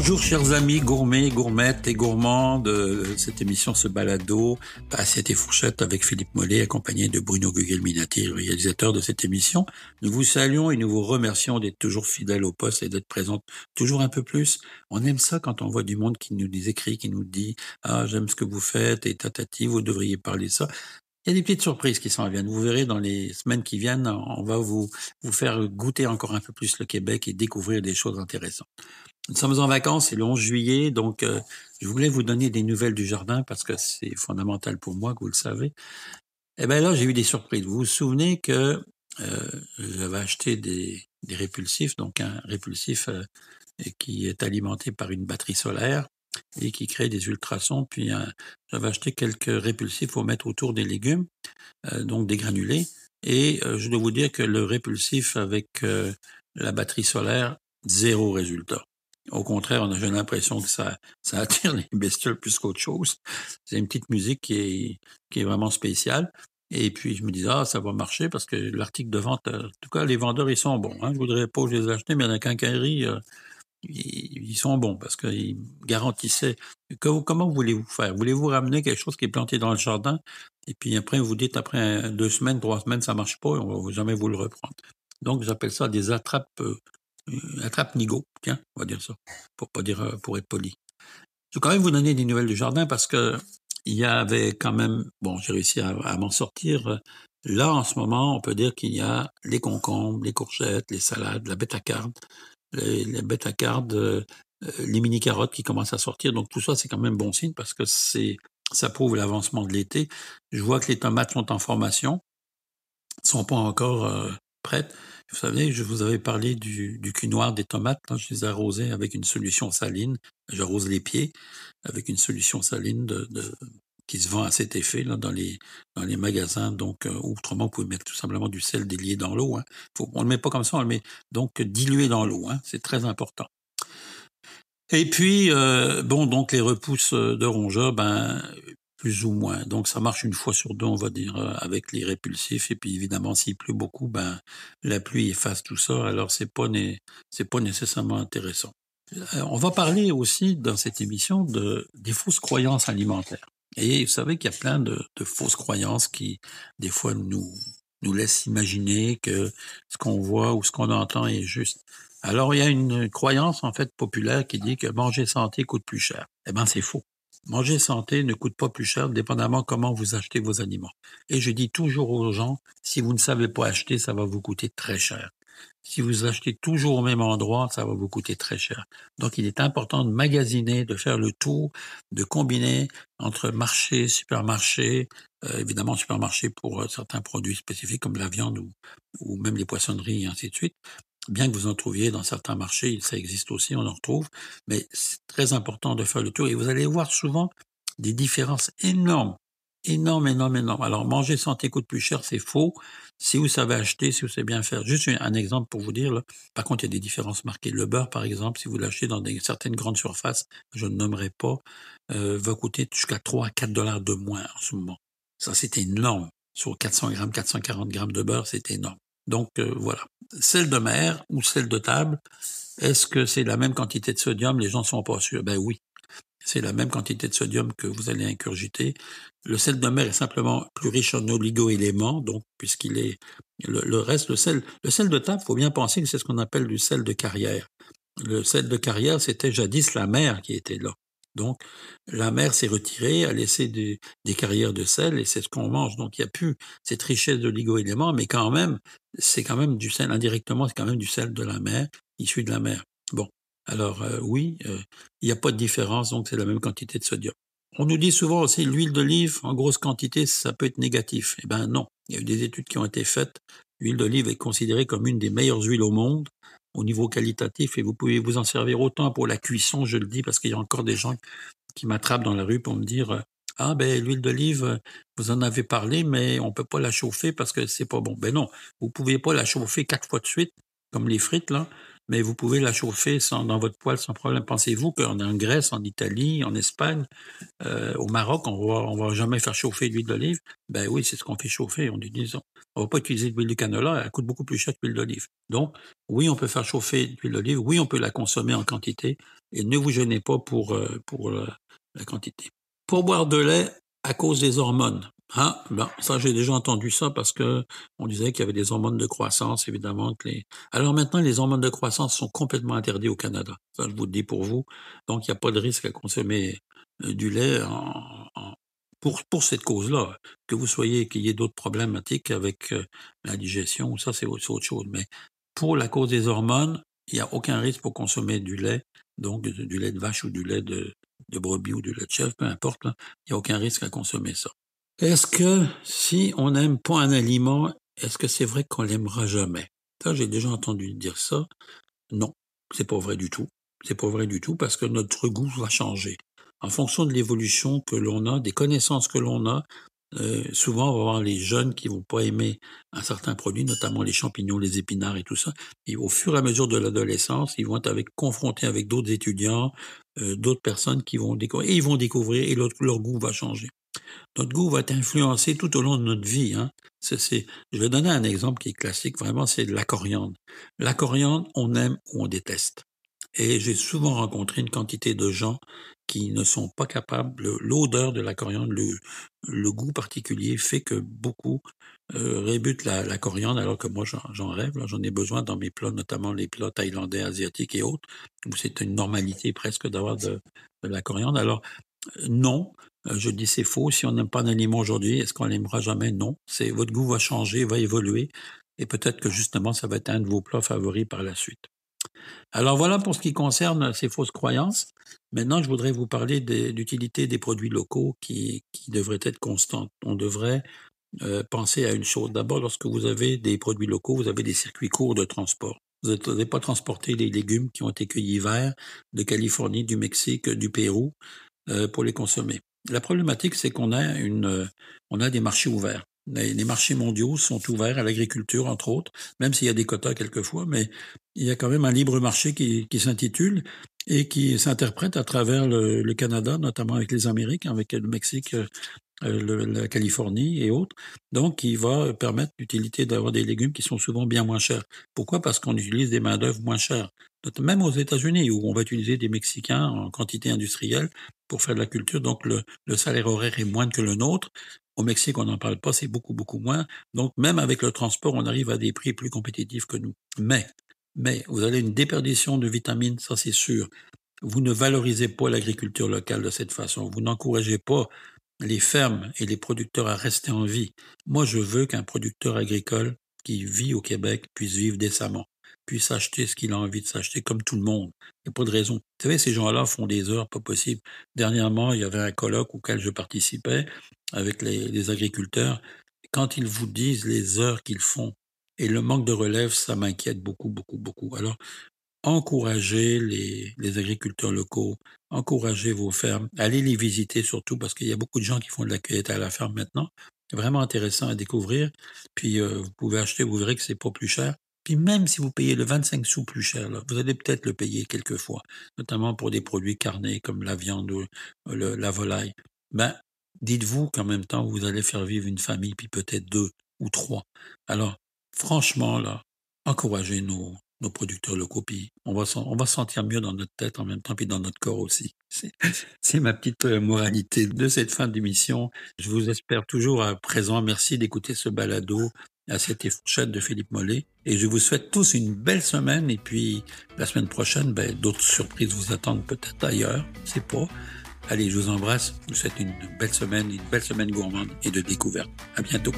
Bonjour chers amis gourmets, gourmettes et gourmands de cette émission Ce Balado, Assiette et Fourchette avec Philippe Mollet, accompagné de Bruno Gugelminati, réalisateur de cette émission. Nous vous saluons et nous vous remercions d'être toujours fidèles au poste et d'être présents toujours un peu plus. On aime ça quand on voit du monde qui nous écrit, qui nous dit « Ah, j'aime ce que vous faites et tatati, vous devriez parler ça ». Il y a des petites surprises qui s'en viennent. Vous verrez dans les semaines qui viennent, on va vous, vous faire goûter encore un peu plus le Québec et découvrir des choses intéressantes. Nous sommes en vacances, c'est le 11 juillet, donc euh, je voulais vous donner des nouvelles du jardin parce que c'est fondamental pour moi, que vous le savez. Eh bien là, j'ai eu des surprises. Vous vous souvenez que euh, j'avais acheté des, des, répulsifs, donc un répulsif euh, qui est alimenté par une batterie solaire et qui crée des ultrasons. Puis j'avais acheté quelques répulsifs pour mettre autour des légumes, donc des granulés. Et je dois vous dire que le répulsif avec la batterie solaire, zéro résultat. Au contraire, on a l'impression que ça, attire les bestioles plus qu'autre chose. C'est une petite musique qui est, vraiment spéciale. Et puis, je me disais, ah, ça va marcher parce que l'article de vente, en tout cas, les vendeurs, ils sont bons. Hein. Je voudrais pas les acheter, mais la quincaillerie, euh, ils, sont bons parce qu'ils garantissaient. Comment voulez-vous faire? Voulez-vous ramener quelque chose qui est planté dans le jardin et puis après, vous dites, après deux semaines, trois semaines, ça marche pas et on va jamais vous le reprendre. Donc, j'appelle ça des attrapes euh, euh, attrape Nigo, tiens, on va dire ça, pour pas dire euh, pour être poli. Je vais quand même vous donner des nouvelles du jardin parce que il y avait quand même, bon, j'ai réussi à, m'en sortir. Là, en ce moment, on peut dire qu'il y a les concombres, les courgettes, les salades, la bêta carde, les, les euh, les mini carottes qui commencent à sortir. Donc tout ça, c'est quand même bon signe parce que c'est ça prouve l'avancement de l'été. Je vois que les tomates sont en formation, sont pas encore prêtes. Vous savez, je vous avais parlé du, cul noir des tomates. Là, je les arrosais avec une solution saline. J'arrose les pieds avec une solution saline qui se vend à cet effet là, dans, les, dans les magasins. Donc, euh, autrement, vous pouvez mettre tout simplement du sel délié dans l'eau. Hein. on ne le met pas comme ça, on le met donc dilué dans l'eau. Hein. C'est très important. Et puis, euh, bon, donc les repousses de rongeurs, ben, plus ou moins. Donc ça marche une fois sur deux, on va dire, euh, avec les répulsifs. Et puis évidemment, s'il pleut beaucoup, ben la pluie efface tout ça. Alors c'est pas c'est pas nécessairement intéressant. Euh, on va parler aussi dans cette émission de des fausses croyances alimentaires. Et vous savez qu'il y a plein de, fausses croyances qui des fois nous nous laissent imaginer que ce qu'on voit ou ce qu'on entend est juste. Alors il y a une croyance en fait populaire qui dit que manger santé coûte plus cher. Eh ben c'est faux. Manger santé ne coûte pas plus cher, dépendamment comment vous achetez vos aliments. Et je dis toujours aux gens, si vous ne savez pas acheter, ça va vous coûter très cher. Si vous achetez toujours au même endroit, ça va vous coûter très cher. Donc, il est important de magasiner, de faire le tour, de combiner entre marché, supermarché, euh, évidemment supermarché pour euh, certains produits spécifiques comme la viande ou, ou même les poissonneries et ainsi de suite, bien que vous en trouviez dans certains marchés, ça existe aussi, on en retrouve, mais c'est très important de faire le tour et vous allez voir souvent des différences énormes, énormes, énormes, énormes. Alors manger santé coûte plus cher, c'est faux. Si vous savez acheter, si vous savez bien faire. Juste un exemple pour vous dire, par contre, il y a des différences marquées. Le beurre, par exemple, si vous l'achetez dans certaines grandes surfaces, je ne nommerai pas, euh, va coûter jusqu'à 3 à 4 dollars de moins en ce moment. Ça, c'est énorme. Sur 400 grammes, 440 grammes de beurre, c'est énorme. Donc euh, voilà. Sel de mer ou sel de table, est-ce que c'est la même quantité de sodium? Les gens ne sont pas sûrs. Ben oui, c'est la même quantité de sodium que vous allez incurgiter. Le sel de mer est simplement plus riche en oligo-éléments, donc puisqu'il est le, reste, le sel, le sel de table, faut bien penser que c'est ce qu'on appelle du sel de carrière. Le sel de carrière, c'était jadis la mer qui était là. Donc, la mer s'est retirée, a laissé des, carrières de sel et c'est ce qu'on mange. Donc, il n'y a plus cette richesse de ligo-éléments, mais quand même, c'est quand même du sel, indirectement, c'est quand même du sel de la mer, issu de la mer. Bon. Alors, euh, oui, euh, il n'y a pas de différence, donc c'est la même quantité de sodium. On nous dit souvent aussi l'huile d'olive en grosse quantité, ça peut être négatif. Eh ben non, il y a eu des études qui ont été faites. L'huile d'olive est considérée comme une des meilleures huiles au monde au niveau qualitatif et vous pouvez vous en servir autant pour la cuisson, je le dis, parce qu'il y a encore des gens qui m'attrapent dans la rue pour me dire ah ben l'huile d'olive, vous en avez parlé, mais on peut pas la chauffer parce que c'est pas bon. Ben non, vous pouvez pas la chauffer quatre fois de suite, comme les frites là. Mais vous pouvez la chauffer sans, dans votre poêle sans problème. Pensez-vous qu'en Grèce, en Italie, en Espagne, euh, au Maroc, on va, on va jamais faire chauffer l'huile d'olive? Ben oui, c'est ce qu'on fait chauffer. On utilise, on va pas utiliser de l'huile de canola, elle coûte beaucoup plus cher que l'huile d'olive. Donc, oui, on peut faire chauffer l'huile d'olive, oui, on peut la consommer en quantité, et ne vous gênez pas pour, euh, pour la quantité. Pour boire de lait, à cause des hormones. Ah, ben, ça, j'ai déjà entendu ça parce que on disait qu'il y avait des hormones de croissance, évidemment. Que les... Alors maintenant, les hormones de croissance sont complètement interdites au Canada. Ça, je vous le dis pour vous. Donc, il n'y a pas de risque à consommer euh, du lait pour, pour cette cause-là. Que vous soyez, qu'il y ait d'autres problématiques avec euh, la digestion, ça, c'est autre chose. Mais pour la cause des hormones, il n'y a aucun risque pour consommer du lait, donc du lait de vache ou du lait de brebis ou du lait de chèvre, peu importe. Il n'y a aucun risque à consommer ça. Est-ce que si on n'aime pas un aliment, est-ce que c'est vrai qu'on l'aimera jamais? Ça, j'ai déjà entendu dire ça. Non, c'est pas vrai du tout. C'est pas vrai du tout parce que notre goût va changer. En fonction de l'évolution que l'on a, des connaissances que l'on a, euh, souvent on va voir les jeunes qui vont pas aimer un certain produit, notamment les champignons, les épinards et tout ça. Et au fur et à mesure de l'adolescence, ils vont être avec, confrontés avec d'autres étudiants, euh, d'autres personnes qui vont découvrir, et ils vont découvrir et leur goût va changer. Notre goût va être influencé tout au long de notre vie. Hein. C'est, je vais donner un exemple qui est classique, vraiment, c'est la coriandre. La coriandre, on aime ou on déteste. Et j'ai souvent rencontré une quantité de gens qui ne sont pas capables, l'odeur de la coriandre, le, goût particulier fait que beaucoup euh, rébutent la, coriandre, alors que moi j'en rêve, j'en ai besoin dans mes plats, notamment les plats thaïlandais, asiatiques et autres, où c'est une normalité presque d'avoir de, de, la coriandre. Alors non, je dis c'est faux. Si on n'aime pas un aliment aujourd'hui, est-ce qu'on l'aimera jamais? Non. C'est votre goût va changer, va évoluer, et peut-être que justement ça va être un de vos plats favoris par la suite. Alors voilà pour ce qui concerne ces fausses croyances. Maintenant, je voudrais vous parler de l'utilité des produits locaux qui, qui devraient être constantes. On devrait euh, penser à une chose. D'abord, lorsque vous avez des produits locaux, vous avez des circuits courts de transport. Vous n'allez pas transporter les légumes qui ont été cueillis hiver de Californie, du Mexique, du Pérou euh, pour les consommer. La problématique, c'est qu'on a euh, des marchés ouverts. Les, marchés mondiaux sont ouverts à l'agriculture, entre autres, même s'il y a des quotas quelquefois, mais il y a quand même un libre marché qui, s'intitule et qui s'interprète à travers le, Canada, notamment avec les Amériques, avec le Mexique, euh, le, la Californie et autres. Donc, qui va permettre l'utilité d'avoir des légumes qui sont souvent bien moins chers. Pourquoi? Parce qu'on utilise des main-d'œuvre moins chères. Même aux États-Unis, où on va utiliser des Mexicains en quantité industrielle pour faire de la culture, donc le, salaire horaire est moindre que le nôtre. Au Mexique, on n'en parle pas, c'est beaucoup, beaucoup moins. Donc, même avec le transport, on arrive à des prix plus compétitifs que nous. Mais, mais, vous avez une déperdition de vitamines, ça c'est sûr. Vous ne valorisez pas l'agriculture locale de cette façon. Vous n'encouragez pas les fermes et les producteurs à rester en vie. Moi, je veux qu'un producteur agricole qui vit au Québec puisse vivre décemment, puisse acheter ce qu'il a envie de s'acheter comme tout le monde. Il n'y a pas de raison. Vous savez, ces gens-là font des heures pas possibles. Dernièrement, il y avait un colloque auquel je participais avec les, agriculteurs. Quand ils vous disent les heures qu'ils font et le manque de relève, ça m'inquiète beaucoup, beaucoup, beaucoup. Alors, encouragez les, les, agriculteurs locaux, encouragez vos fermes, allez les visiter surtout parce qu'il y a beaucoup de gens qui font de la cueillette à la ferme maintenant. C'est vraiment intéressant à découvrir. Puis euh, vous pouvez acheter, vous verrez que c'est pas plus cher. Puis même si vous payez le 25 sous plus cher, vous allez peut-être le payer quelquefois, notamment pour des produits carnés comme la viande ou le, la volaille. Ben, dites-vous qu'en même temps, vous allez faire vivre une famille, puis peut-être deux ou trois. Alors, franchement, là, encouragez nos, nos producteurs locaux, puis on va, on va se sentir mieux dans notre tête en même temps, puis dans notre corps aussi. C'est ma petite euh, moralité de cette fin d'émission. Je vous espère toujours à présent. Merci d'écouter ce balado à cette fourchette de Philippe Mollet. Et je vous souhaite tous une belle semaine. Et puis, la semaine prochaine, ben, d'autres surprises vous attendent peut-être ailleurs. C'est pas. Allez, je vous embrasse. Je vous souhaite une belle semaine, une belle semaine gourmande et de découverte. À bientôt.